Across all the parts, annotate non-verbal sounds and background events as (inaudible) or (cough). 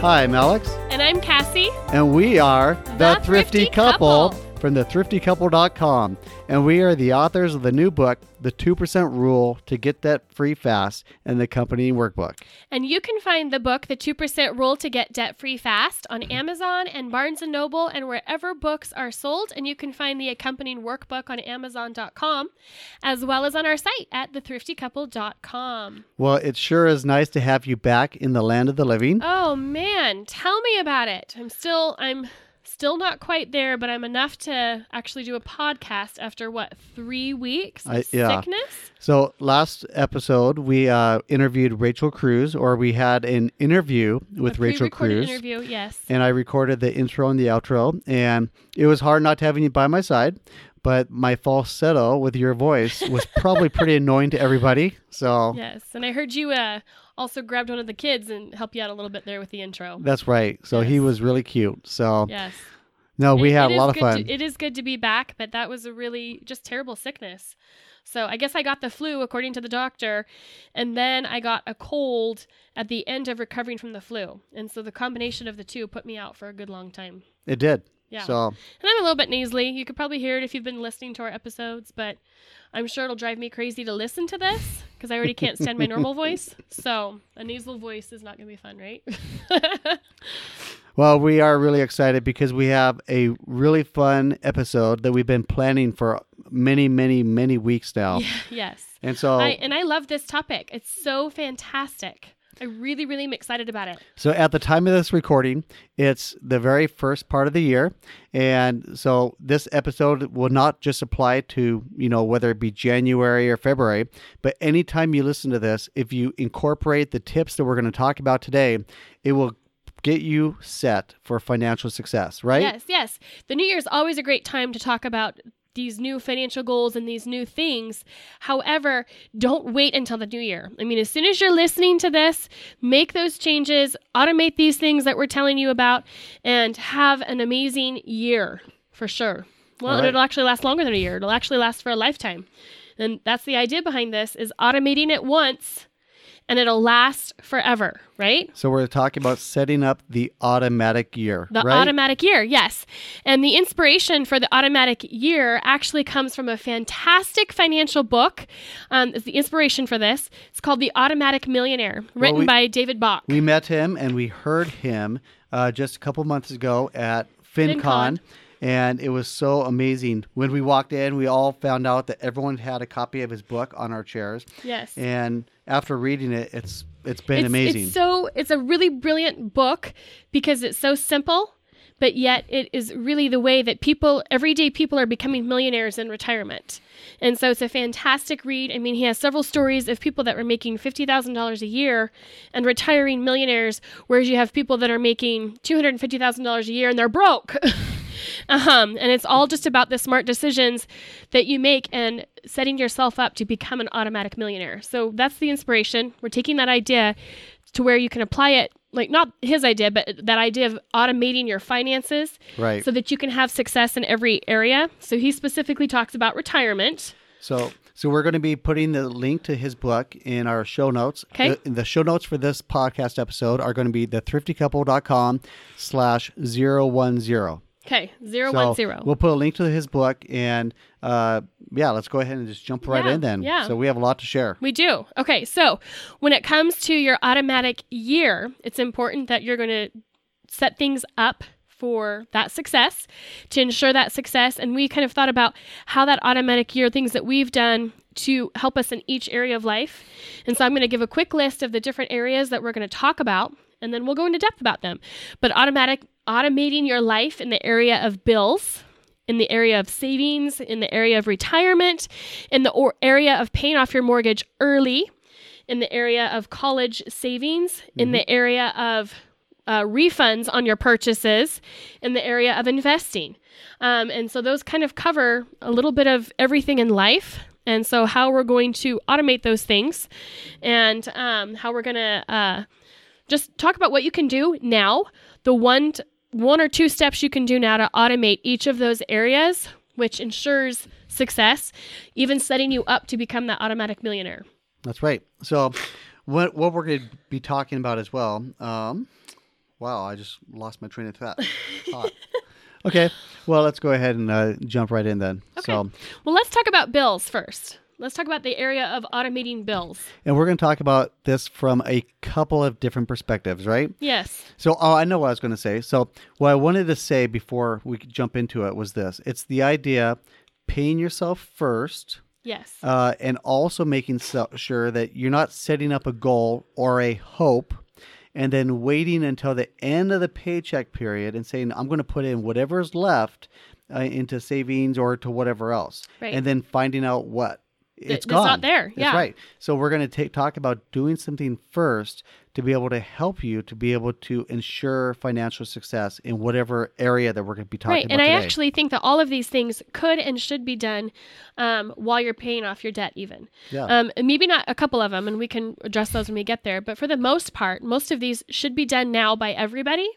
Hi, I'm Alex, And I'm Cassie. and we are The Thrifty Couple. From thethriftycouple.com. And we are the authors of the new book, The 2% Rule to Get Debt Free Fast, and the accompanying workbook. And you can find the book, The 2% Rule to Get Debt Free Fast, on Amazon and Barnes & Noble and wherever books are sold. And you can find the accompanying workbook on amazon.com as well as on our site at thethriftycouple.com. Well, it sure is nice to have you back in the land of the living. Oh man, tell me about it. I'm still I'm still not quite there, but I'm enough to actually do a podcast after what, 3 weeks of I- yeah. sickness? So, last episode, we uh, interviewed Rachel Cruz, or we had an interview with a Rachel Cruz. interview, yes. and I recorded the intro and the outro. And it was hard not to having you by my side, but my falsetto with your voice was probably pretty (laughs) annoying to everybody. So Yes, and I heard you uh, also grabbed one of the kids and helped you out a little bit there with the intro. that's right. So he was really cute. So Yes. no, we It- had it a lot of fun. To, it is good to be back, but that was a really just terrible sickness. So I guess I got the flu according to the doctor, and then I got a cold at the end of recovering from the flu. And so the combination of the two put me out for a good long time. it did. Yeah. So And I'm a little bit nasally. You could probably hear it if you've been listening to our episodes, but I'm sure it'll drive me crazy to listen to this because I already can't stand my normal (laughs) voice. So a nasal voice is not going to be fun, right? (laughs) well, we are really excited because we have a really fun episode that we've been planning for many, many, many weeks now. (laughs) yes. And so I, and I love this topic. It's so fantastic. I really, really am excited about it. So at the time of this recording, it's the very first part of the year. And so this episode will not just apply to, you know, whether it be January or February, but anytime you listen to this, if you incorporate the tips that we're going to talk about today, it will get you set for financial success, right? Yes, yes. The new year is always a great time to talk about these new financial goals and these new things. However, don't wait until the new year. I mean, as soon as you're listening to this, make those changes, automate these things that we're telling you about, and have an amazing year for sure. Well, right. it'll actually last longer than a year. It'll actually last for a lifetime. And that's the idea behind this is automating it once and it'll last forever, right? So we're talking about setting up the automatic year, The right? automatic year, yes. And the inspiration for the automatic year actually comes from a fantastic financial book. Um, it's the inspiration for this. It's called The Automatic Millionaire, written we- by David Bach. We met him and we heard him uh, just a couple months ago at FinCon, FinCon. And it was so amazing. When we walked in, we all found out that everyone had a copy of his book on our chairs, yes. and after reading it, it's it's been it's, amazing. It's so it's a really brilliant book because it's so simple, but yet it is really the way that people everyday people are becoming millionaires in retirement. And so it's a fantastic read. I mean, he has several stories of people that were making fifty thousand dollars a year and retiring millionaires, whereas you have people that are making two hundred and fifty thousand dollars a year and they're broke. (laughs) Um, and it's all just about the smart decisions that you make and setting yourself up to become an automatic millionaire. So that's the inspiration. We're taking that idea to where you can apply it, like not his idea, but that idea of automating your finances right. so that you can have success in every area. So he specifically talks about retirement. So, so we're going to be putting the link to his book in our show notes. Okay. The, the show notes for this podcast episode are going to be the thriftycouple.com slash zero one zero. Okay, zero So one zero. We'll put a link to his book, and uh, yeah, let's go ahead and just jump right Yeah, in then. yeah. So we have a lot to share. We do. Okay, so when it comes to your automatic year, it's important that you're going to set things up for that success to ensure that success. And we kind of thought about how that automatic year, things that we've done to help us in each area of life. And so I'm going to give a quick list of the different areas that we're going to talk about, and then we'll go into depth about them. But automatic automating your life in the area of bills, in the area of savings, in the area of retirement, in the or- area of paying off your mortgage early, in the area of college savings, in the area of uh, refunds on your purchases, in the area of investing. Um, and so those kind of cover a little bit of everything in life. And so, how we're going to automate those things and um, how we're going to uh, just talk about what you can do now, the one, t- one or two steps you can do now to automate each of those areas, which ensures success, even setting you up to become that automatic millionaire. That's right. So, what what we're going to be talking about as well. Um, Wow, I just lost my train of thought. (laughs) Okay, well, let's go ahead and uh, jump right in then. Okay. So, Well, let's talk about bills first. Let's talk about the area of automating bills. and we're going to talk about this from a couple of different perspectives, right? Yes. So, oh, I know what I was going to say. So, what I wanted to say before we jump into it was this: it's the idea paying yourself first, Yes. uh, and also making so- sure that you're not setting up a goal or a hope and then waiting until the end of the paycheck period and saying, I'm going to put in whatever's left uh, into savings or to whatever else. Right. And then finding out what. Th- It's it's gone. not there. That's Yeah. right. So we're going to take talk about doing something first to be able to help you to be able to ensure financial success in whatever area that we're going to be talking Right. about And I actually think that all of these things could and should be done um, while you're paying off your debt, even. Yeah. Um, maybe not a couple of them, and we can address those when we get there. But for the most part, most of these should be done now by everybody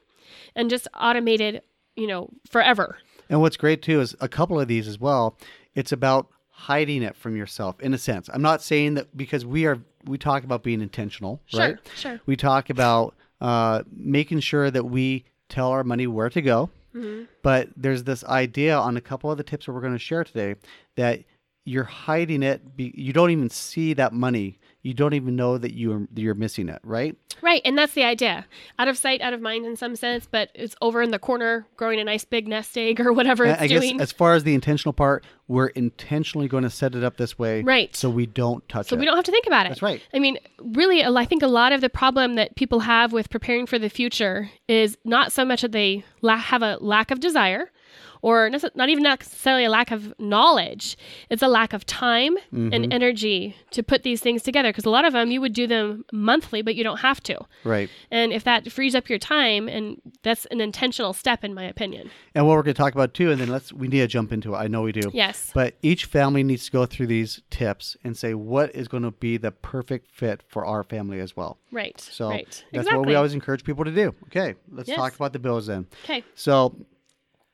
and just automated, you know, forever. And what's great too is a couple of these as well. It's about hiding it from yourself in a sense. I'm not saying that because we are we talk about being intentional, Sure. right? Sure. We talk about uh, making sure that we tell our money where to go. Mm-hmm. But there's this idea on a couple of the tips that we're going to share today that you're hiding it. Be, you don't even see that money. You don't even know that you're you're missing it, right? Right, and that's the idea. Out of sight, out of mind in some sense, but it's over in the corner growing a nice big nest egg or whatever it's I guess doing. as far as the intentional part, we're intentionally going to set it up this way, Right. So we don't touch so it. we don't have to think about it. That's right. I mean, really, I think a lot of the problem that people have with preparing for the future is not so much that they la- have a lack of desire or not even necessarily a lack of knowledge. It's a lack of time Mm-hmm. and energy to put these things together because a lot of them you would do them monthly, but you don't have to. Right. And if that frees up your time, and that's an intentional step, in my opinion. And what we're going to talk about too, and then let's we need to jump into it. I know we do. Yes. But each family needs to go through these tips and say what is going to be the perfect fit for our family as well. Right. So right. that's exactly. what we always encourage people to do. Okay, let's Yes. talk about the bills then. Okay. So,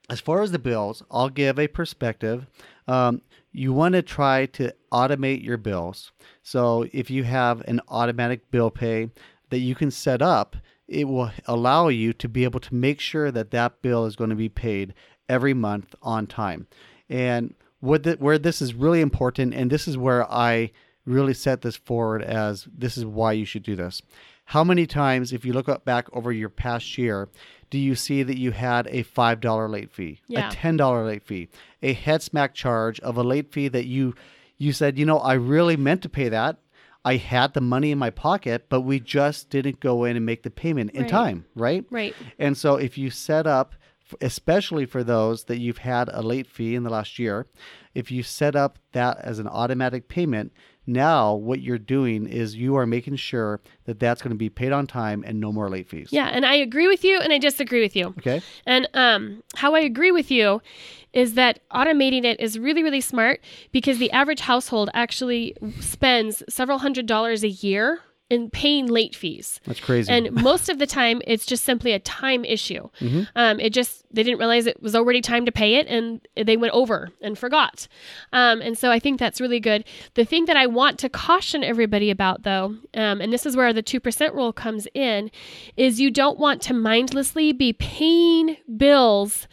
as far as the bills, I'll give a perspective. Um, you want to try to automate your bills. So, if you have an automatic bill pay that you can set up, it will allow you to be able to make sure that that bill is going to be paid every month on time. And the, where this is really important, and this is where I really set this forward as this is why you should do this. How many times, if you look back over your past year, do you see that you had a $5 late fee, Yeah. a $10 late fee, a head smack charge of a late fee that you you said, you know, I really meant to pay that. I had the money in my pocket, but we just didn't go in and make the payment in Right. time, right? Right. And so if you set up, especially for those that you've had a late fee in the last year, if you set up that as an automatic payment, now what you're doing is you are making sure that that's going to be paid on time and no more late fees. Yeah, and I agree with you, and I disagree with you. Okay. And um, how I agree with you is that automating it is really, really smart because the average household actually spends several hundred dollars a year in paying late fees. That's crazy. And most of the time, it's just simply a time issue. Mm-hmm. Um, it just they didn't realize it was already time to pay it, and they went over and forgot. Um, and so I think that's really good. The thing that I want to caution everybody about, though, um, and this is where the two percent rule comes in, is you don't want to mindlessly be paying bills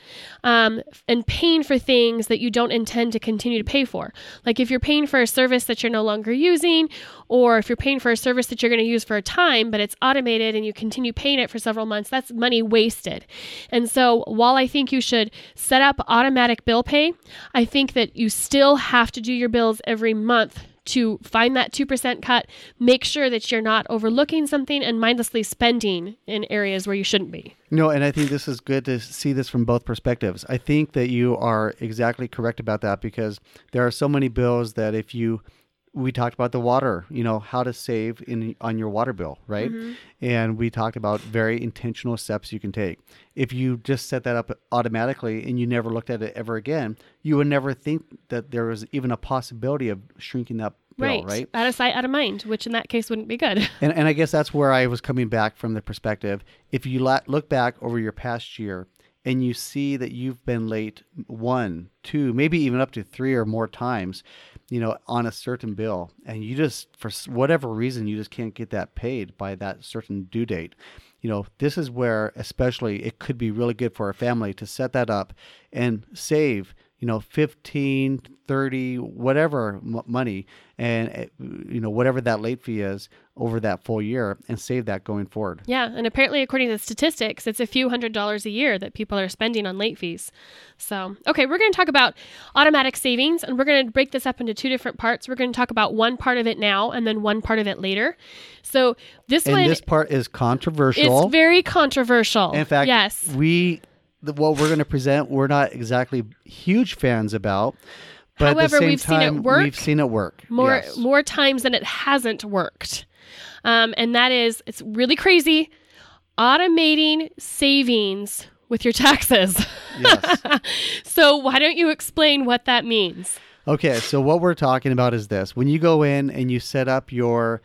um, and paying for things that you don't intend to continue to pay for. Like if you're paying for a service that you're no longer using, or if you're paying for a service that you're going to use for a time, but it's automated and you continue paying it for several months, that's money wasted. And so while I think you should set up automatic bill pay, I think that you still have to do your bills every month to find that 2% cut, make sure that you're not overlooking something and mindlessly spending in areas where you shouldn't be. No, and I think this is good to see this from both perspectives. I think that you are exactly correct about that because there are so many bills that if you we talked about the water, you know, how to save in on your water bill, right? Mm-hmm. And we talked about very intentional steps you can take. If you just set that up automatically and you never looked at it ever again, you would never think that there was even a possibility of shrinking that bill, right. right? Out of sight, out of mind, which in that case wouldn't be good. (laughs) And, and I guess that's where I was coming back from the perspective. If you la- look back over your past year and you see that you've been late one, two, maybe even up to three or more times, you know, on a certain bill, and you just, for whatever reason, you just can't get that paid by that certain due date, you know, this is where especially it could be really good for a family to set that up and save you know 15 30 whatever m- money and eh, you know whatever that late fee is over that full year and save that going forward Yeah, and apparently, according to the statistics, it's a few hundred dollars a year that people are spending on late fees. So, okay, we're going to talk about automatic savings, and we're going to break this up into two different parts. We're going to talk about one part of it now, and then one part of it later. So, this and one this part is controversial it's very controversial. in fact yes, we the, what we're going to present we're not exactly huge fans about but at However, the same we've seen it work we've seen it work more Yes. more times than it hasn't worked. Um, and that is, it's really crazy. Automating savings with your taxes. Yes. (laughs) so why don't you explain what that means? Okay, so what we're talking about is this. When you go in and you set up your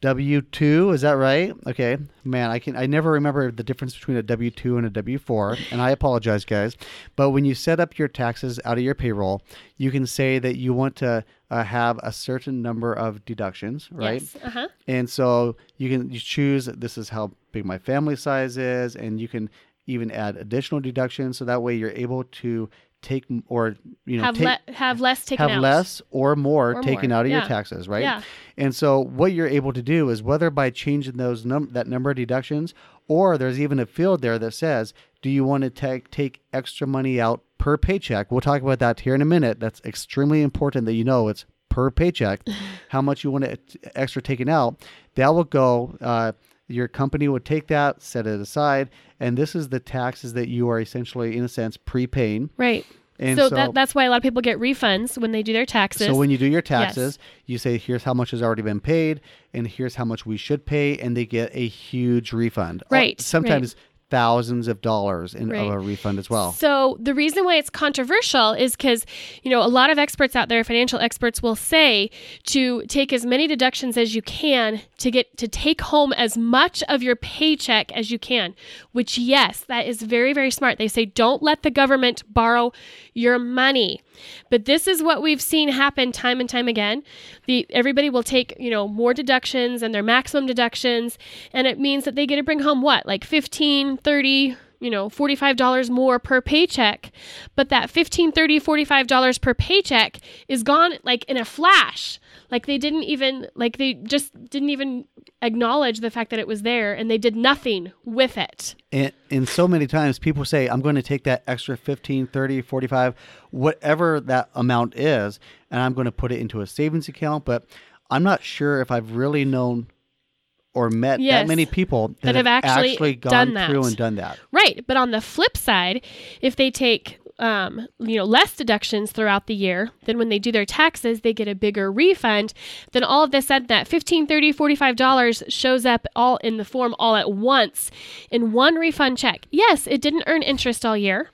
W two, is that right? Okay. Man, I can I never remember the difference between a W two and a W four, and I apologize guys. But when you set up your taxes out of your payroll, you can say that you want to uh, have a certain number of deductions, right? Yes. Uh huh. And so you can you choose this is how big my family size is, and you can even add additional deductions. So that way you're able to take or you know Have take, le- have less taken have out. less or more Or taken more, out of your taxes, right? Yeah. And so what you're able to do is whether by changing those num- that number of deductions, or there's even a field there that says, do you want to take take extra money out per paycheck? We'll talk about that here in a minute. That's extremely important that you know it's per paycheck, (laughs) how much you want to extra taken out. That will go. Uh, your company would take that, set it aside, and this is the taxes that you are essentially, in a sense, prepaying. Right. And so, so, that, that's why a lot of people get refunds when they do their taxes. so when you do your taxes, you say, here's how much has already been paid, and here's how much we should pay, and they get a huge refund. Right, Sometimes thousands of dollars in Right. of a refund as well. So the reason why it's controversial is because you know a lot of experts out there, financial experts, will say to take as many deductions as you can to get to take home as much of your paycheck as you can. Which yes, that is very very smart. They say don't let the government borrow your money. But this is what we've seen happen time and time again. The everybody will take, you know, more deductions and their maximum deductions and it means that they get to bring home what? Like 15, 30, you know, $45 more per paycheck. But that 15, 30, $45 per paycheck is gone like in a flash. Like they didn't even like they just didn't even acknowledge the fact that it was there and they did nothing with it. And, and so many times people say, I'm going to take that extra 15, 30, 45, whatever that amount is, and I'm going to put it into a savings account. But I'm not sure if I've really known or met Yes, that many people that, that have actually gone done that. through and done that. Right. But on the flip side, if they take um, you know less deductions throughout the year, then when they do their taxes, they get a bigger refund. Then all of this said that 15 30 45 dollars shows up all in the form all at once in one refund check. Yes, it didn't earn interest all year.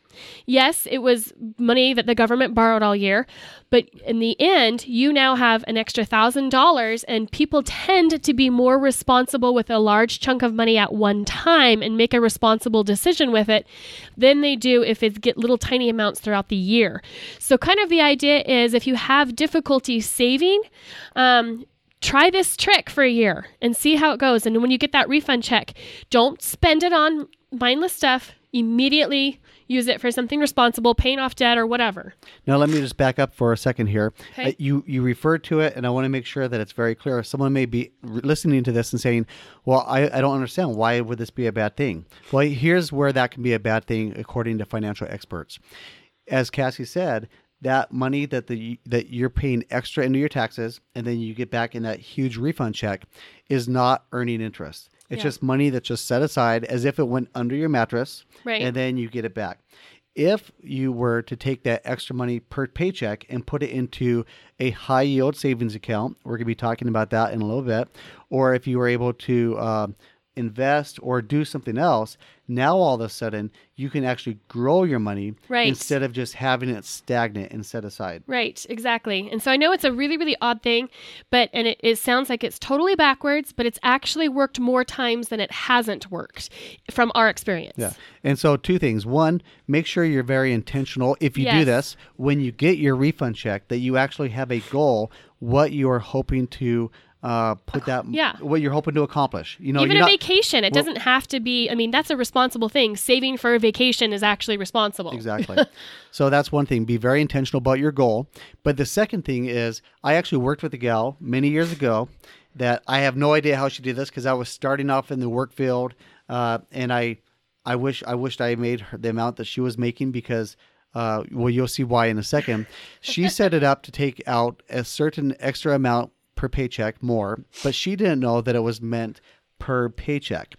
Yes, it was money that the government borrowed all year, but in the end, you now have an extra thousand dollars, and people tend to be more responsible with a large chunk of money at one time and make a responsible decision with it than they do if it's get little tiny amounts throughout the year. So, kind of the idea is if you have difficulty saving, um, try this trick for a year and see how it goes. And when you get that refund check, don't spend it on mindless stuff. Immediately use it for something responsible, paying off debt or whatever. Now, let me just back up for a second here. Okay. Uh, you you referred to it, and I want to make sure that it's very clear. Someone may be listening to this and saying, "Well, I, I don't understand. Why would this be a bad thing?" Well, here's where that can be a bad thing, according to financial experts. As Cassie said, that money that the that you're paying extra into your taxes, and then you get back in that huge refund check, is not earning interest. It's Yeah. just money that's just set aside as if it went under your mattress, Right. and then you get it back. If you were to take that extra money per paycheck and put it into a high yield savings account, we're going to be talking about that in a little bit, or if you were able to um, invest or do something else, now all of a sudden you can actually grow your money Right. instead of just having it stagnant and set aside. Right, exactly. And so I know it's a really, really odd thing, but and it, it sounds like it's totally backwards, but it's actually worked more times than it hasn't worked from our experience. Yeah. And so, two things. One, make sure you're very intentional if you do this when you get your refund check, that you actually have a goal, what you are hoping to uh, put that yeah. what you're hoping to accomplish. You know, Even a not, vacation, it doesn't have to be. I mean, that's a responsible thing. Saving for a vacation is actually responsible. Exactly. (laughs) so that's one thing. Be very intentional about your goal. But the second thing is, I actually worked with a gal many years ago that I have no idea how she did this because I was starting off in the work field, uh, and I, I wish I wished I made her the amount that she was making because. Uh, well, you'll see why in a second. She set it up to take out a certain extra amount per paycheck more, but she didn't know that it was meant per paycheck.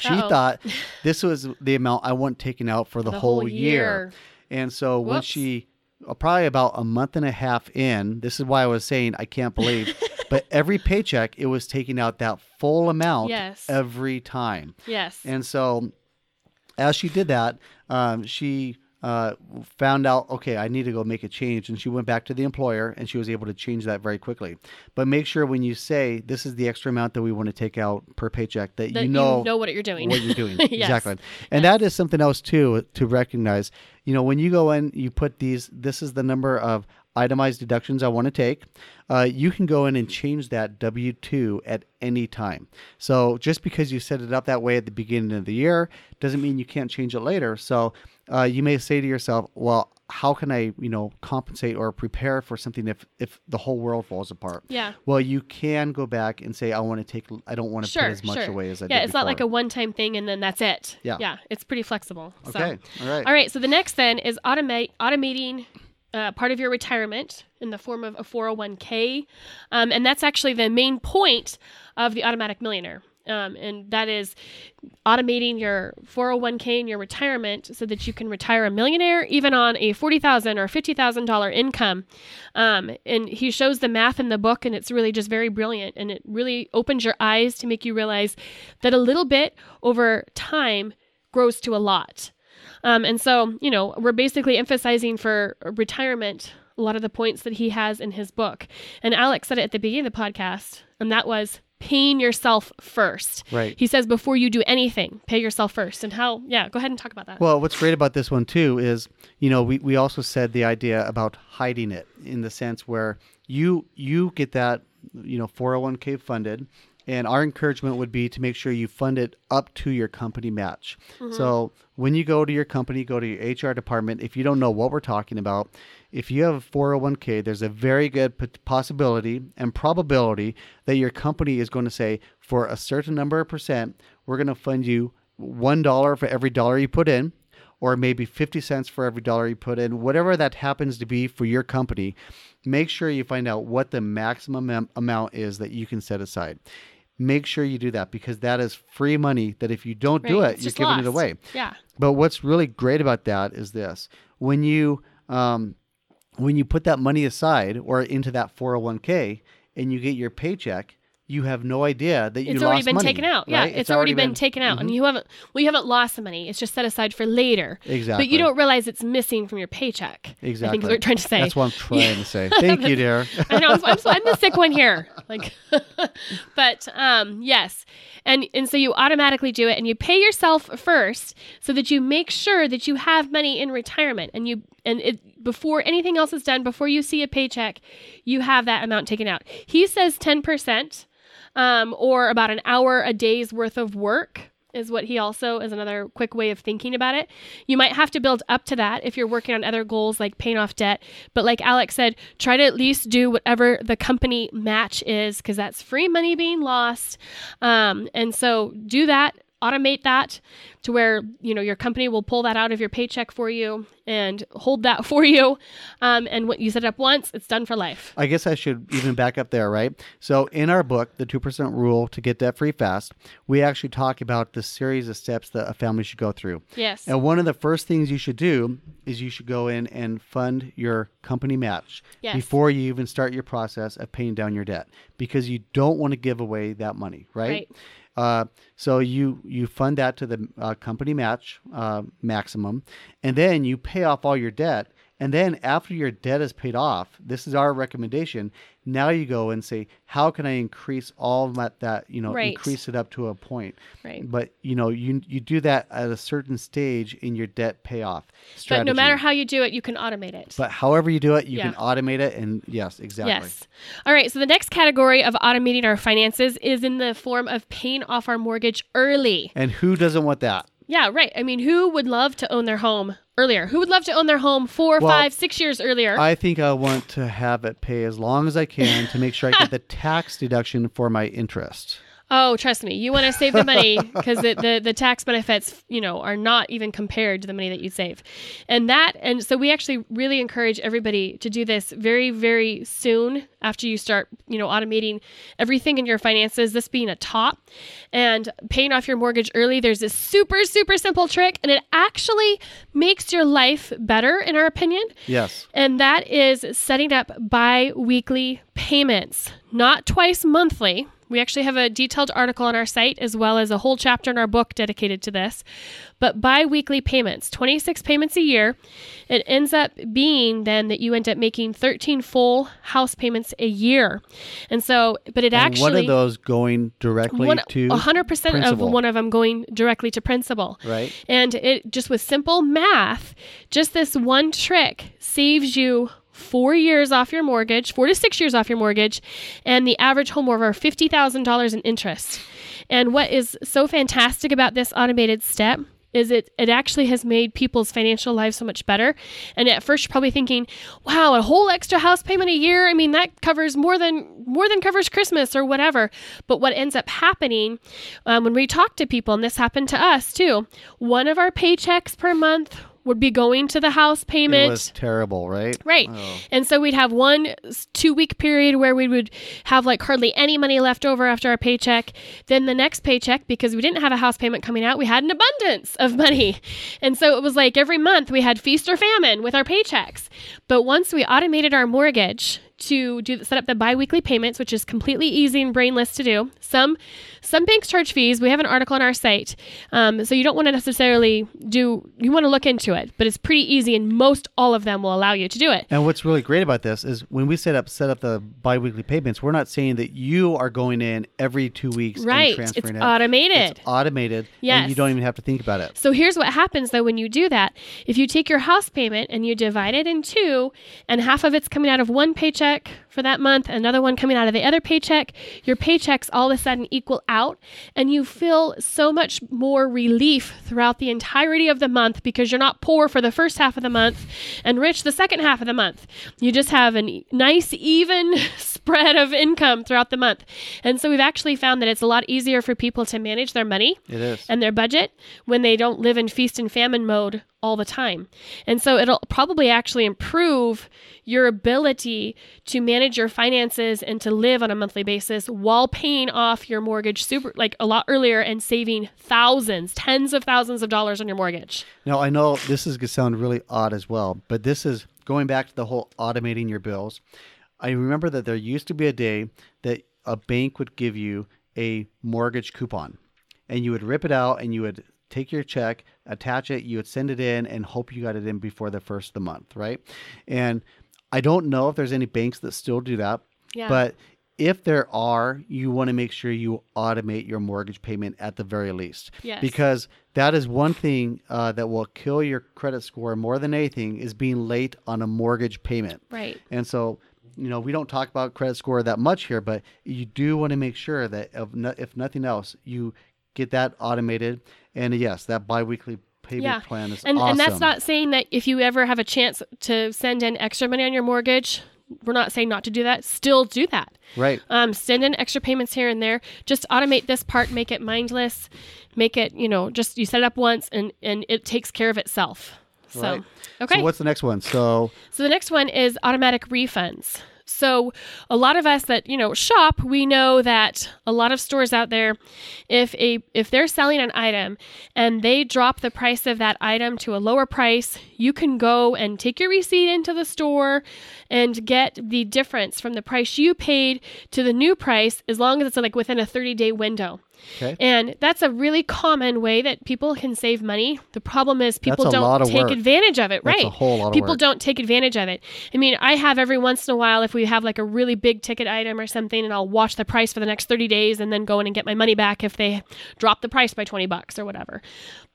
She Uh-oh. thought (laughs) this was the amount I want taken out for the, The whole, whole year. year. And so when she, uh, probably about a month and a half in, this is why I was saying I can't believe, (laughs) but every paycheck it was taking out that full amount Yes. every time. Yes. And so as she did that, um, she uh, found out, okay, I need to go make a change. And she went back to the employer and she was able to change that very quickly. But make sure when you say this is the extra amount that we want to take out per paycheck, that, that you know, know what you're doing. what you're doing. (laughs) Yes. Exactly. And that is something else too to recognize. You know, when you go in, you put these, this is the number of itemized deductions I want to take. Uh, you can go in and change that W 2 at any time. So just because you set it up that way at the beginning of the year doesn't mean you can't change it later. So uh, you may say to yourself, well, how can I, you know, compensate or prepare for something if, if the whole world falls apart? Yeah. Well, you can go back and say, I want to take, I don't want to Sure. put as much sure. away as I yeah, did it's not like a one-time thing and then that's it. Yeah. Yeah. It's pretty flexible. So. Okay. All right. All right. So the next then is automate automating uh, part of your retirement in the form of a 401k, um, and that's actually the main point of the automatic millionaire. Um, and that is automating your 401k and your retirement so that you can retire a millionaire even on a 40,000 or $50,000 income. Um, and he shows the math in the book, and it's really just very brilliant. And it really opens your eyes to make you realize that a little bit over time grows to a lot. Um, and so, you know, we're basically emphasizing for retirement a lot of the points that he has in his book. And Alex said it at the beginning of the podcast, and that was paying yourself first. Right. He says before you do anything, pay yourself first. And how, yeah, go ahead and talk about that. Well, what's great about this one too is, you know, we, we also said the idea about hiding it in the sense where you you get that, you know, 401k funded, and our encouragement would be to make sure you fund it up to your company match. Mm-hmm. So when you go to your company, go to your HR department. If you don't know what we're talking about, if you have a 401k, there's a very good possibility and probability that your company is going to say, for a certain number of percent, we're going to fund you one dollar for every dollar you put in, or maybe 50 cents for every dollar you put in, whatever that happens to be for your company. Make sure you find out what the maximum am- amount is that you can set aside. Make sure you do that because that is free money that if you don't do it, it's you're giving it away. Yeah. But what's really great about that is this: when you um, when you put that money aside or into that 401k and you get your paycheck, you have no idea that you It's already been money, taken out. Yeah, right? it's, already, been, taken out, and you haven't. Well, you haven't lost the money. It's just set aside for later. Exactly. But you don't realize it's missing from your paycheck. Exactly. I think is what we're trying to say. That's what I'm (laughs) trying to say. (laughs) Thank you, dear. (laughs) I know. I'm, I'm, I'm the sick one here. Like, but um, yes, and and so you automatically do it, and you pay yourself first, so that you make sure that you have money in retirement, and you and it before anything else is done, before you see a paycheck, you have that amount taken out. He says ten percent, um, or about an hour a day's worth of work is what he also is another quick way of thinking about it. You might have to build up to that if you're working on other goals like paying off debt. But like Alex said, try to at least do whatever the company match is because that's free money being lost. Um, and so do that. Automate that to where you know your company will pull that out of your paycheck for you and hold that (laughs) for you. Um, and what you set it up once, it's done for life. I guess I should even back up there, right? So, in our book, The 2% Rule to Get Debt Free Fast, we actually talk about the series of steps that a family should go through. Yes. And one of the first things you should do is you should go in and fund your company match Yes. before you even start your process of paying down your debt because you don't want to give away that money, right? Right. Uh, so you you fund that to the uh, company match uh, maximum, and then you pay off all your debt, And then after your debt is paid off, this is our recommendation. Now you go and say, how can I increase all that, that you know, Right. increase it up to a point. Right. But you know, you you do that at a certain stage in your debt payoff But no matter how you do it, you can automate it. But however you do it, you Yeah. can automate it, and yes, exactly. Yes. All right. So the next category of automating our finances is in the form of paying off our mortgage early. And who doesn't want that? Yeah, right. I mean, who would love to own their home earlier? Who would love to own their home four, Well, five, six years earlier? I think I want to have it pay as long as I can to make sure I get the (laughs) tax deduction for my interest. Oh, trust me, you want to save the money (laughs) because the, the the tax benefits, you know, are not even compared to the money that you save, and that and so we actually really encourage everybody to do this very very soon after you start, you know, automating everything in your finances. This being a top, and paying off your mortgage early. There's this super super simple trick, and it actually makes your life better, in our opinion. Yes. And that is setting up bi weekly payments, not twice monthly. We actually have a detailed article on our site as well as a whole chapter in our book dedicated to this. But bi weekly payments, 26 payments a year. It ends up being then that you end up making 13 full house payments a year. And so, but it And actually. one of those going directly one, to 100% of one of them going directly to principal. right. And it just with simple math, just this one trick saves you four years off your mortgage, four to six years off your mortgage, and the average home over $50,000 in interest. And what is so fantastic about this automated step is it it actually has made people's financial lives so much better. And at first you're probably thinking, wow, a whole extra house payment a year. I mean, that covers more than more than covers Christmas or whatever. But what ends up happening um, when we talk to people, and this happened to us too, one of our paychecks per month would be going to the house payment. It was terrible, right? Right. Oh. And so we'd have one two week period where we would have like hardly any money left over after our paycheck. Then the next paycheck, because we didn't have a house payment coming out, we had an abundance of money. (laughs) And so it was like every month we had feast or famine with our paychecks. But once we automated our mortgage to do set up the biweekly payments, which is completely easy and brainless to do. Some some banks charge fees. We have an article on our site, um, so you don't want to necessarily do. You want to look into it, but it's pretty easy, and most all of them will allow you to do it. And what's really great about this is when we set up set up the biweekly payments, we're not saying that you are going in every two weeks Right. and transferring It's it. automated. It's automated. And Yes. you don't even have to think about it. So here's what happens though when you do that. If you take your house payment and you divide it in two, and half of it's coming out of one paycheck back for that month, another one coming out of the other paycheck, your paychecks all of a sudden equal out, and you feel so much more relief throughout the entirety of the month because you're not poor for the first half of the month and rich the second half of the month. You just have a nice, even (laughs) spread of income throughout the month. And so we've actually found that it's a lot easier for people to manage their money and their budget when they don't live in feast and famine mode all the time. And so it'll probably actually improve your ability to manage your finances and to live on a monthly basis while paying off your mortgage super like a lot earlier and saving thousands, tens of thousands of dollars on your mortgage. Now I know this is gonna sound really odd as well, but this is going back to the whole automating your bills. I remember that there used to be a day that a bank would give you a mortgage coupon, and you would rip it out and you would take your check, attach it, you would send it in, and hope you got it in before the first of the month, right? And I don't know if there's any banks that still do that, Yeah. but if there are, you want to make sure you automate your mortgage payment at the very least Yes. because that is one thing uh, that will kill your credit score more than anything is being late on a mortgage payment. right. And so, you know, we don't talk about credit score that much here, but you do want to make sure that if, no, if nothing else, you get that automated. And yes, that biweekly payment Yeah. plan is And awesome. and that's not saying that if you ever have a chance to send in extra money on your mortgage, we're not saying not to do that. Still do that. right. Um, send in extra payments here and there. Just automate this part, make it mindless, make it, you know, just you set it up once and and it takes care of itself. So, Right. okay. So what's the next one? So So the next one is automatic refunds. So a lot of us that, you know, shop, we know that a lot of stores out there if a if they're selling an item and they drop the price of that item to a lower price, you can go and take your receipt into the store and get the difference from the price you paid to the new price as long as it's like within a 30-day window. Okay. And that's a really common way that people can save money. The problem is people That's a lot don't take work. advantage of it, That's right? a whole lot of people work. don't take advantage of it. I mean, I have every once in a while if we have like a really big ticket item or something and I'll watch the price for the next 30 days and then go in and get my money back if they drop the price by 20 bucks or whatever.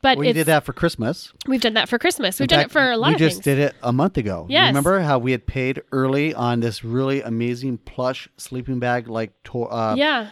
But We did that for Christmas. we've done that for Christmas. We've done it for a lot we just things. did it a month ago. Yes. Remember how we had paid early on this really amazing plush sleeping bag, like to- uh, yeah.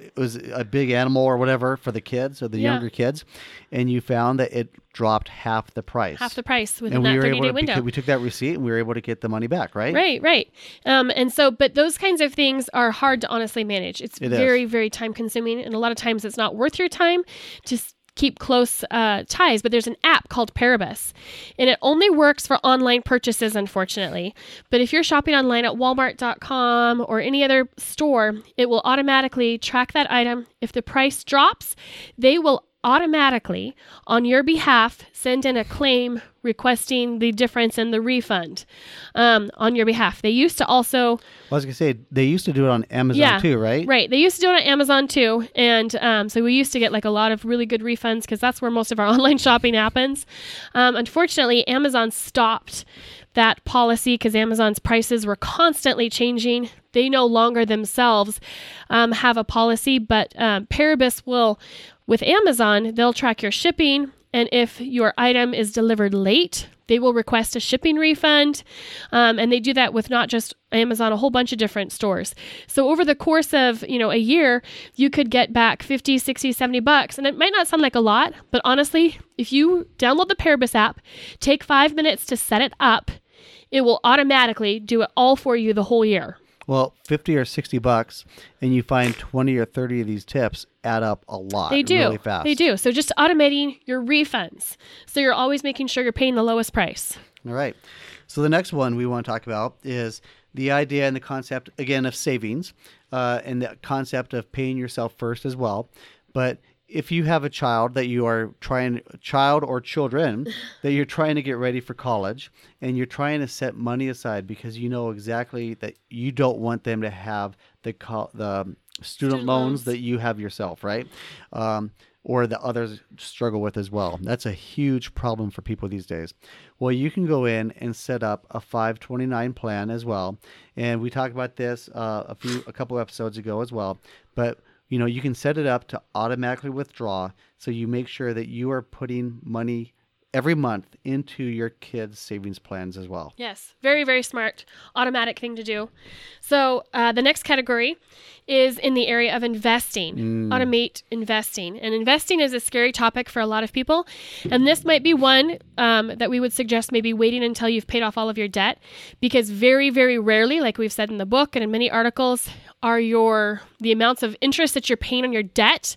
It was a big animal or whatever for the kids or the Yeah. younger kids, and you found that it dropped half the price. Half the price within and we that were 30 able day to window. we took that receipt and we were able to get the money back, right? Right, right. Um, and so, but those kinds of things are hard to honestly manage. It's It is. very, very time consuming. And a lot of times it's not worth your time to keep close uh, ties. But there's an app called Paribus, and it only works for online purchases, unfortunately. But if you're shopping online at walmart.com or any other store, it will automatically track that item. If the price drops, they will automatically, on your behalf, send in a claim requesting the difference in the refund um, on your behalf. They used to also, I was gonna say they used to do it on Amazon Yeah. too, right? right? They used to do it on Amazon too, and um, so we used to get like a lot of really good refunds because that's where most of our (laughs) online shopping happens. Um, unfortunately, Amazon stopped that policy because Amazon's prices were constantly changing. They no longer themselves um, have a policy, but um, Paribus will, with Amazon, they'll track your shipping. And if your item is delivered late, they will request a shipping refund. Um, and they do that with not just Amazon, a whole bunch of different stores. So over the course of, you know, a year, you could get back 50, 60, 70 bucks. And it might not sound like a lot, but honestly, if you download the Paribus app, take five minutes to set it up, it will automatically do it all for you the whole year. Well, fifty or sixty bucks, and you find twenty or thirty of these tips add up a lot. They do. really fast. They do. So just automating your refunds. So you're always making sure you're paying the lowest price. All right. So the next one we want to talk about is the idea and the concept again of savings, uh, and the concept of paying yourself first as well. But if you have a child that you are trying, child or children (laughs) that you're trying to get ready for college, and you're trying to set money aside because you know exactly that you don't want them to have the co- the student, Student loans, loans. that you have yourself, right? Um, or that others struggle with as well. That's a huge problem for people these days. Well, you can go in and set up a 529 plan as well, and we talked about this uh, a few a couple episodes ago as well. But you know, you can set it up to automatically withdraw, so you make sure that you are putting money every month into your kids' savings plans as well. Yes, very, very smart, automatic thing to do. So uh, the next category is in the area of investing. Automate investing, and investing is a scary topic for a lot of people. And this might be one um, that we would suggest maybe waiting until you've paid off all of your debt, because very, very rarely, like we've said in the book and in many articles, are your the amounts of interest that you're paying on your debt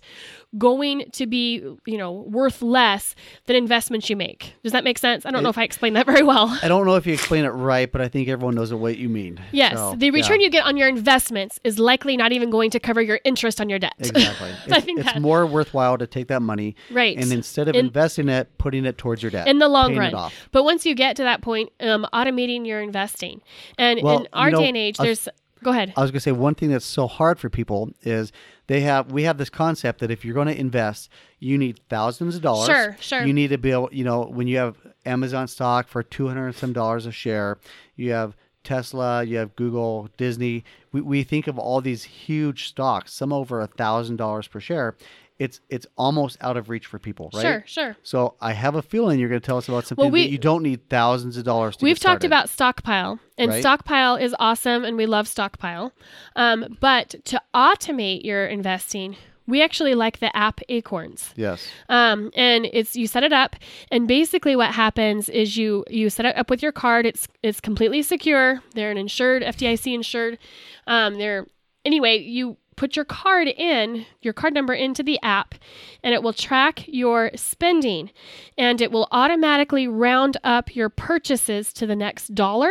going to be you know worth less than investments you make does that make sense i don't know if i explained that very well I don't know if you explain it right, but I think everyone knows what you mean. Yes, So, the return yeah. you get on your investments is likely not even going to cover your interest on your debt. (laughs) Exactly. I It's, think it's that- more worthwhile to take that money Right. and instead of In- investing it, putting it towards your debt in the long run. It. But once you get to that point, um, automating your investing. And Well, in our you know, day and age, there's. Go ahead. I was going to say one thing that's so hard for people is they have we have this concept that if you're going to invest, you need thousands of dollars. Sure, sure. You need to be able, you know, when you have Amazon stock for two hundred and some dollars a share, you have Tesla, you have Google, Disney. We, we think of all these huge stocks, some over a thousand dollars per share. It's it's almost out of reach for people, right? Sure, sure. So I have a feeling you're going to tell us about something we- that you don't need thousands of dollars to We've talked about stockpile, and Right. stockpile is awesome, and we love stockpile. Um, but to automate your investing, we actually like the app Acorns. Yes. um, and it's you set it up and basically what happens is you you set it up with your card it's it's completely secure they're an insured fdic insured um, they're anyway you put your card in your card number into the app and it will track your spending and it will automatically round up your purchases to the next dollar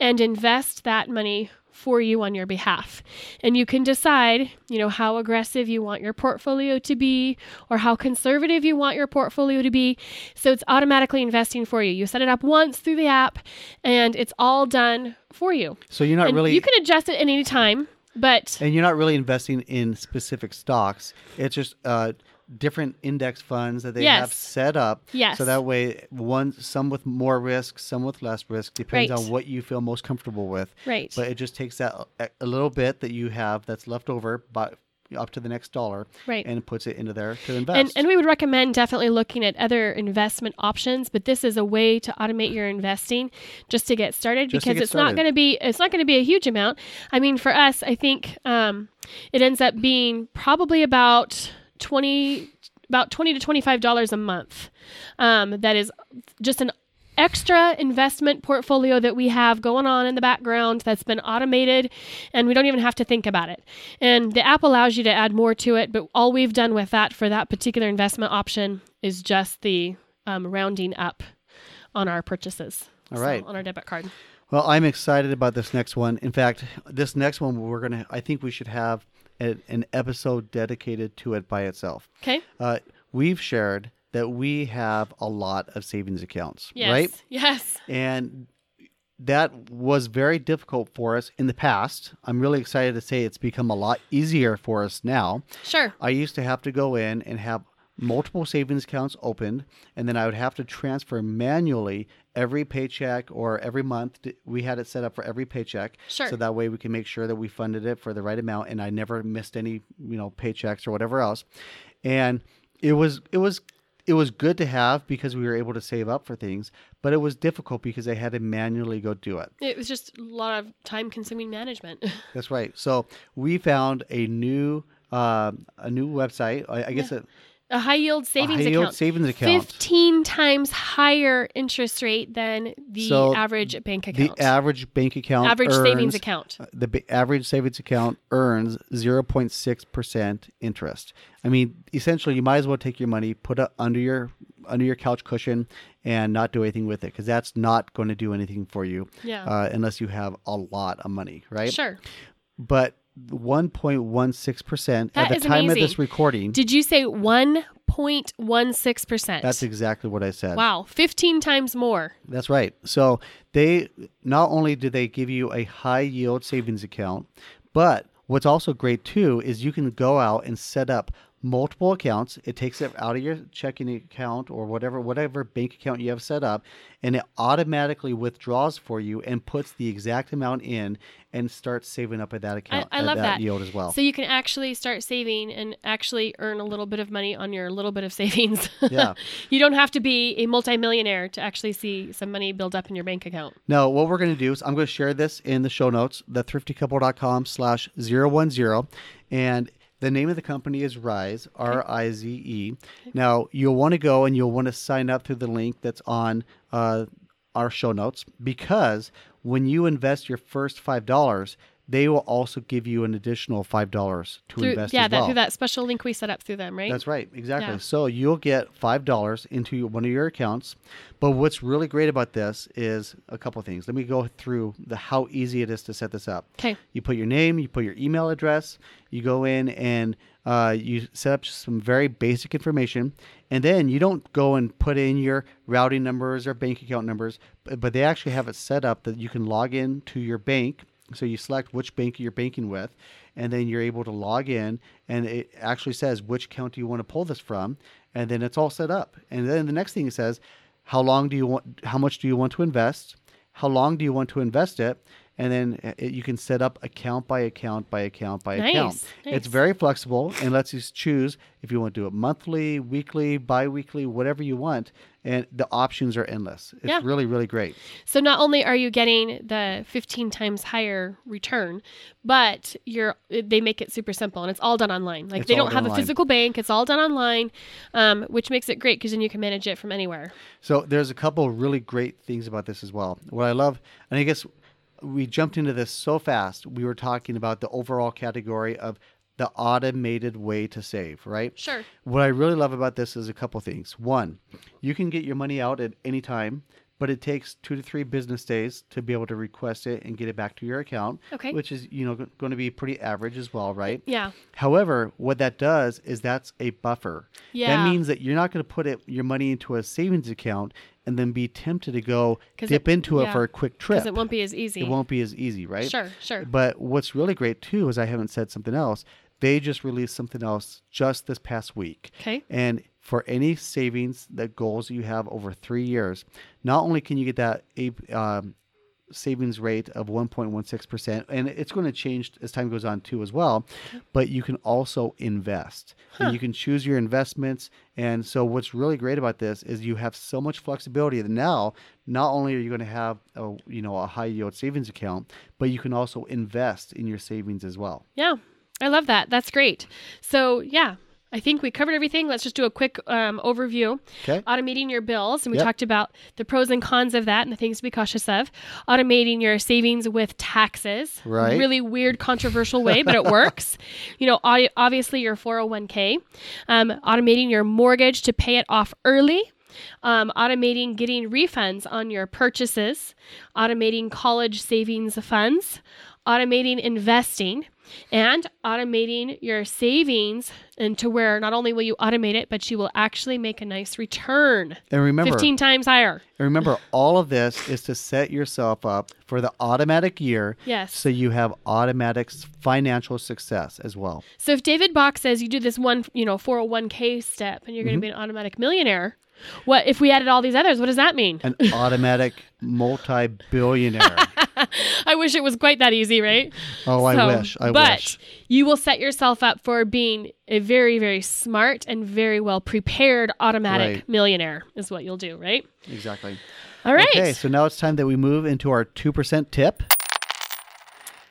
and invest that money for you on your behalf. And you can decide, you know, how aggressive you want your portfolio to be or how conservative you want your portfolio to be. So it's automatically investing for you. You set it up once through the app and it's all done for you. So you're not and really you can adjust it at any time But And you're not really investing in specific stocks. It's just uh, different index funds that they have set up. Yes. So that way, one some with more risk, some with less risk, depends Right. on what you feel most comfortable with. right. But it just takes that a, a little bit that you have that's left over, but up to the next dollar, Right. and puts it into there to invest. And, and we would recommend definitely looking at other investment options, but this is a way to automate your investing just to get started Just because get it's not going to be it's not going to be a huge amount. I mean, for us, I think um, it ends up being probably about twenty about twenty to twenty five dollars a month. Um, that is just an extra investment portfolio that we have going on in the background that's been automated and we don't even have to think about it. And the app allows you to add more to it, but all we've done with that for that particular investment option is just the um, rounding up on our purchases. All So, right. on our debit card. Well, I'm excited about this next one. In fact, this next one we're gonna. I think we should have a, an episode dedicated to it by itself. Okay. Uh, we've shared that we have a lot of savings accounts, Yes. right? Yes. And that was very difficult for us in the past. I'm really excited to say it's become a lot easier for us now. Sure. I used to have to go in and have multiple savings accounts opened, and then I would have to transfer manually every paycheck or every month. We had it set up for every paycheck, Sure. so that way we can make sure that we funded it for the right amount, and I never missed any, you know, paychecks or whatever else. And it was it was it was good to have because we were able to save up for things, but it was difficult because I had to manually go do it. It was just a lot of time consuming management. (laughs) That's right. So we found a new uh, a new website. I, I guess it, a high yield savings high yield account. savings account. 15 times higher interest rate than the So average bank account. The average bank account average savings account. The ba- average savings account earns 0.6% interest. I mean, essentially, you might as well take your money, put it under your under your couch cushion, and not do anything with it because that's not going to do anything for you Yeah. uh, unless you have a lot of money, right? Sure. But 1.16% That at the time of this recording. Did you say 1.16%? That's exactly what I said. Wow, 15 times more. That's right. So they not only do they give you a high yield savings account, but what's also great too is you can go out and set up multiple accounts. It takes it out of your checking account or whatever whatever bank account you have set up, and it automatically withdraws for you and puts the exact amount in and starts saving up at that account. I at love that. yield as well. So you can actually start saving and actually earn a little bit of money on your little bit of (laughs) savings. Yeah. (laughs) you don't have to be a multimillionaire to actually see some money build up in your bank account. No, what we're going to do is I'm going to share this in the show notes, thethriftycouple.com slash 010. And the name of the company is Rize, R I Z E. Now, you'll want to go and you'll want to sign up through the link that's on uh, our show notes because when you invest your first $5, they will also give you an additional $5 to Through, invest yeah, that well. through that special link we set up through them, right? That's right, exactly. Yeah. So you'll get five dollars into one of your accounts. But what's really great about this is a couple things. Let me go through the how easy it is to set this up. Okay. You put your name, you put your email address, you go in and uh, you set up some very basic information, and then you don't go and put in your routing numbers or bank account numbers, but, but they actually have it set up that you can log in to your bank. So you select which bank you're banking with, and then you're able to log in, and it actually says which account do you want to pull this from, and then it's all set up. And then the next thing it says, how long do you want, how much do you want to invest, how long do you want to invest it, and then uh, it, you can set up account by account by account by Nice, account. nice. It's very flexible and lets you choose if you want to do it monthly, weekly, bi-weekly, whatever you want, and the options are endless. It's Yeah. really really great. So not only are you getting the 15 times higher return, but you're they make it super simple and it's all done online. Like It's they don't have a physical bank; it's all done online, um, which makes it great because then you can manage it from anywhere. So there's a couple of really great things about this as well. What I love, and I guess we jumped into this so fast. We were talking about the overall category of the automated way to save, right? Sure. What I really love about this is a couple things. One, you can get your money out at any time, but it takes two to three business days to be able to request it and get it back to your account. Okay. Which is, you know, going to be pretty average as well, right? Yeah. However, what that does is that's a buffer. Yeah. That means that you're not going to put it your money into a savings account and then be tempted to go dip it- into it for a quick trip. Because it won't be as easy. It won't be as easy, right? Sure, sure. But what's really great too is I haven't said something else. They just released something else just this past week. Okay. And for any savings that goals you have over three years, not only can you get that a um, savings rate of 1.16%, and it's going to change as time goes on too as well, but you can also invest. And you can choose your investments. And so what's really great about this is you have so much flexibility that now not only are you going to have a, you know, a high yield savings account, but you can also invest in your savings as well. Yeah, I love that. That's great. So, yeah, I think we covered everything. Let's just do a quick um, overview. Okay. Automating your bills, and we Yep. talked about the pros and cons of that and the things to be cautious of. Automating your savings with taxes. Right. Really weird, controversial way, but it works. (laughs) You know, obviously your 401k. Um, automating your mortgage to pay it off early. Um, automating getting refunds on your purchases, automating college savings funds, automating investing, and automating your savings into where not only will you automate it, but you will actually make a nice return And remember, 15 times higher. and remember, all of this is to set yourself up for the automatic year Yes. so you have automatic financial success as well. So if David Bach says you do this one, you know, 401k step and you're going Mm-hmm. to be an automatic millionaire, what if we added all these others? What does that mean? An automatic multi-billionaire. (laughs) I wish it was quite that easy, right? Oh, I wish. I but wish. you will set yourself up for being a very, very smart and very well prepared automatic Right. millionaire, is what you'll do, right? Exactly. All right. Okay, so now it's time that we move into our 2% tip.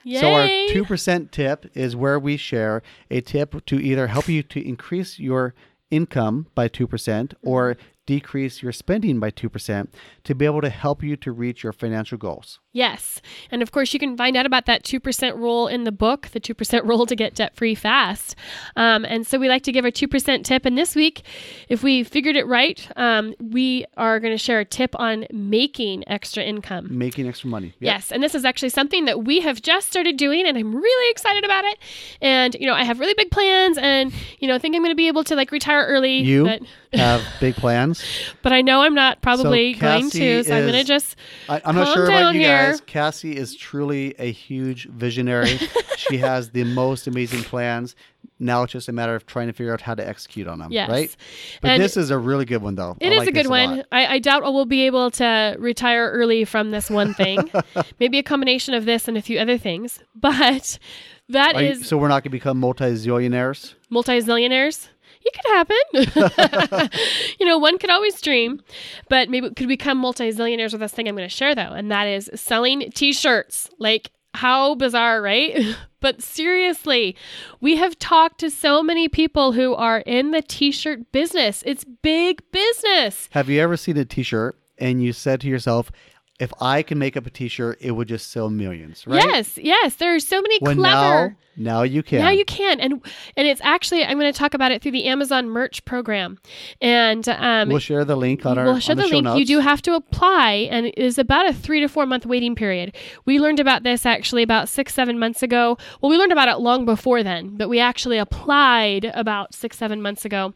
Yay. So our 2% tip is where we share a tip to either help you to increase your income by 2% or decrease your spending by 2% to be able to help you to reach your financial goals. Yes. And of course, you can find out about that 2% rule in the book, The 2% (laughs) Rule to Get Debt Free Fast. Um, and so we like to give a 2% tip. And this week, if we figured it right, um, we are going to share a tip on making extra income. Making extra money. Yep. Yes, and this is actually something that we have just started doing, and I'm really excited about it. And you know, I have really big plans, and you know, think I'm going to be able to like retire early. You but, have big plans. (laughs) but I know I'm not probably going Cassie to. So I'm going to just I, I'm not sure about you here. guys. Cassie is truly a huge visionary. (laughs) she has the most amazing plans. Now it's just a matter of trying to figure out how to execute on them. Yes. Right? But And this is a really good one, though. It I is like a good one. I, I doubt I will be able to retire early from this one thing. (laughs) Maybe a combination of this and a few other things. But that you- is so we're not going to become multi-zillionaires? multi-zillionaires. It could happen. (laughs) (laughs) you know, one could always dream, but maybe could become multi-zillionaires with this thing I'm going to share though, and that is selling t-shirts. Like how bizarre, right? (laughs) but seriously, we have talked to so many people who are in the t-shirt business. It's big business. Have you ever seen a T-shirt and you said to yourself, "If I can make up a T-shirt, it would just sell millions, right? Yes, yes. There are so many Well, clever now, now you can. Now you can, and and it's actually I'm going to talk about it through the Amazon merch program, and um, we'll share the link on our we'll on the, the, link. notes. You do have to apply, and it is about a three to four month waiting period. We learned about this actually about six seven months ago. Well, we learned about it long before then, but we actually applied about six seven months ago,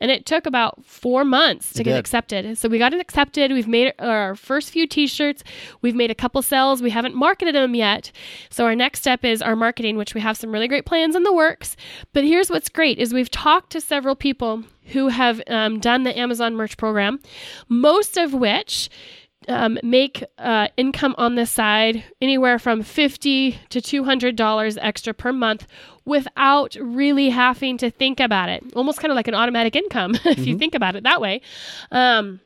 and it took about four months to It get did. accepted. So we got it accepted. We've made our first few T-shirts. We've made a couple sales. We haven't marketed them yet. So our next step is our marketing, which we have some really great plans in the works. But here's what's great: is we've talked to several people who have um, done the Amazon merch program, most of which um, make uh, income on the side anywhere from fifty to two hundred dollars extra per month without really having to think about it. Almost kind of like an automatic income (laughs) if you think about it that way. Um,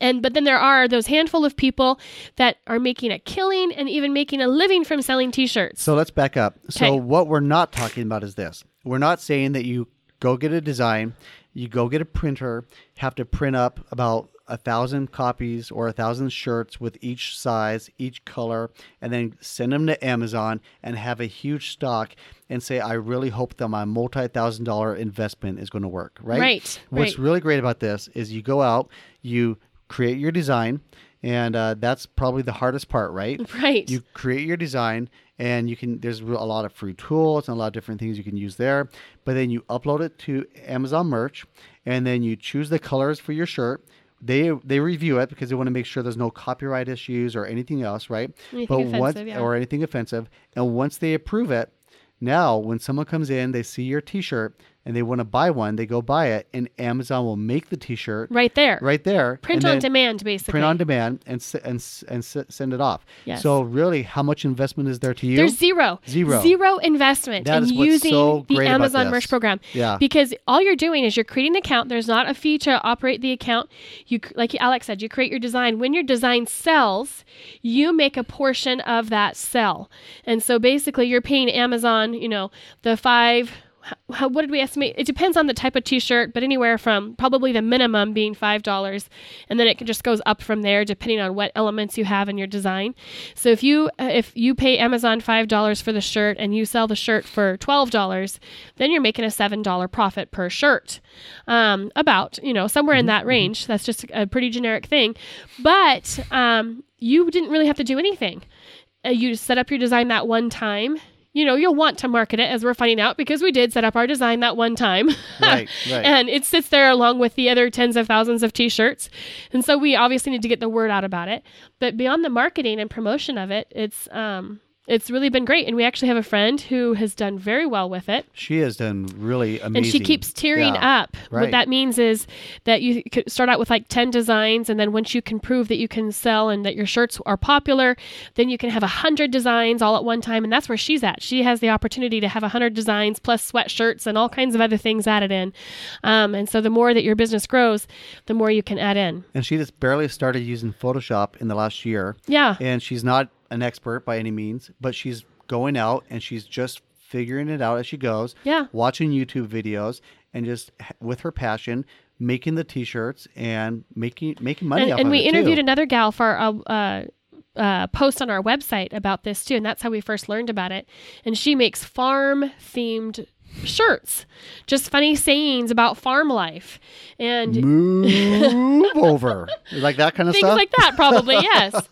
and but then there are those handful of people that are making a killing and even making a living from selling t-shirts. So let's back up. So Okay. what we're not talking about is this. We're not saying that you go get a design, you go get a printer, have to print up about a thousand copies or a thousand shirts with each size, each color, and then send them to Amazon and have a huge stock and say, I really hope that my multi-thousand dollar investment is going to work. Right. Right, What's right. really great about this is you go out, you create your design, and uh, that's probably the hardest part, right? (laughs) right. you create your design and you can there's a lot of free tools and a lot of different things you can use there but then you upload it to amazon merch and then you choose the colors for your shirt they they review it because they want to make sure there's no copyright issues or anything else, right? Anything but once yeah. or anything offensive, and once they approve it, now when someone comes in, they see your T-shirt and they want to buy one, they go buy it, and Amazon will make the T-shirt right there. right there, Print on demand, basically. print on demand, and and and send it off. Yes. So really, how much investment is there to you? There's zero, Zero. zero investment That in using so the Amazon. Merch program. Yeah. Because all you're doing is you're creating an account. There's not a fee to operate the account. You, like Alex said, you create your design. When your design sells, you make a portion of that sell. And so basically, you're paying Amazon. You know, the five. How, what did we estimate? It depends on the type of T-shirt, but anywhere from probably the minimum being five dollars, and then it just goes up from there depending on what elements you have in your design. So if you uh, if you pay Amazon five dollars for the shirt and you sell the shirt for twelve dollars, then you're making a seven dollar profit per shirt. Um, about you know somewhere in that range. That's just a pretty generic thing, but um, you didn't really have to do anything. Uh, you set up your design that one time. You know, you'll want to market it as we're finding out because we did set up our design that one time. (laughs) Right, right. and it sits there along with the other tens of thousands of t shirts. And so we obviously need to get the word out about it. But beyond the marketing and promotion of it, it's um it's really been great. And we actually have a friend who has done very well with it. She has done really amazing. And she keeps tearing Yeah. up. right. What that means is that you start out with like 10 designs, and then once you can prove that you can sell and that your shirts are popular, then you can have 100 designs all at one time. And that's where she's at. She has the opportunity to have 100 designs plus sweatshirts and all kinds of other things added in. Um, and so the more that your business grows, the more you can add in. And she just barely started using Photoshop in the last year. Yeah. And she's not an expert by any means, but she's going out and she's just figuring it out as she goes. Yeah. Watching YouTube videos and just with her passion making the t-shirts and making making money and, off and we interviewed too. another gal for a uh, uh, post on our website about this too, and that's how we first learned about it. And she makes farm themed shirts, just funny sayings about farm life and Move (laughs) over. Like that kind of things stuff. like that. Probably (laughs) yes.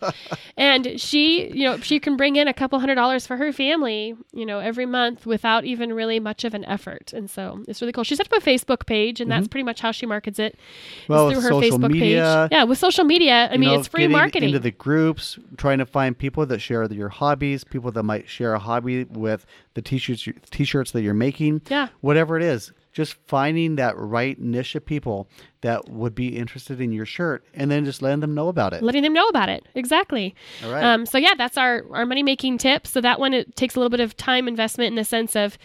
And she, you know, she can bring in a couple hundred dollars for her family, you know, every month without even really much of an effort. And so it's really cool. She set up a Facebook page, and that's pretty much how she markets it. Mm-hmm. Well, through her Facebook media, page. Yeah, with social media, I mean, know, it's free marketing. Into the groups, trying to find people that share your hobbies, people that might share a hobby with the t-shirts, t-shirts that you're making. Yeah. Whatever it is, just finding that right niche of people that would be interested in your shirt, and then just letting them know about it. letting them know about it exactly All right. um, so yeah that's our our money making tip so that one it takes a little bit of time investment in the sense of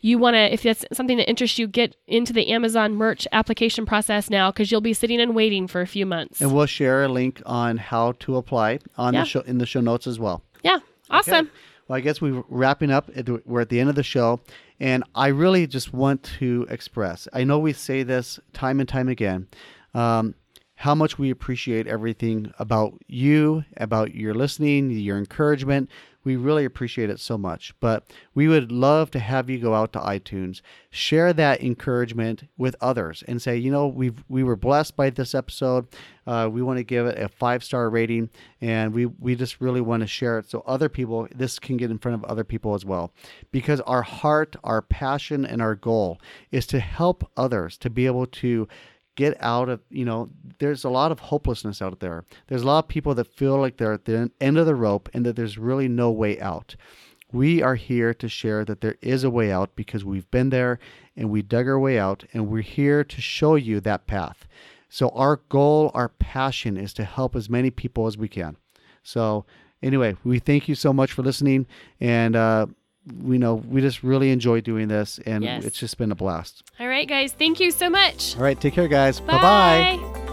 you want to if that's something that interests you get into the amazon merch application process now because you'll be sitting and waiting for a few months and we'll share a link on how to apply on Yeah. the show in the show notes as well. yeah awesome Okay. Well, I guess we're wrapping up. We're at the end of the show. And I really just want to express I know we say this time and time again um, how much we appreciate everything about you, about your listening, your encouragement. We really appreciate it so much. But we would love to have you go out to iTunes, share that encouragement with others, and say, you know, we we were blessed by this episode. Uh, we want to give it a five star rating, and we we just really want to share it so other people this can get in front of other people as well, because our heart, our passion, and our goal is to help others to be able to get out of you know there's a lot of hopelessness out there. There's a lot of people that feel like they're at the end of the rope and that there's really no way out. We are here to share that there is a way out because we've been there and we dug our way out and we're here to show you that path. So our goal our passion is to help as many people as we can. So anyway we thank you so much for listening and uh we know we just really enjoy doing this and Yes. it's just been a blast. All right guys thank you so much. All right take care guys. Bye. Bye-bye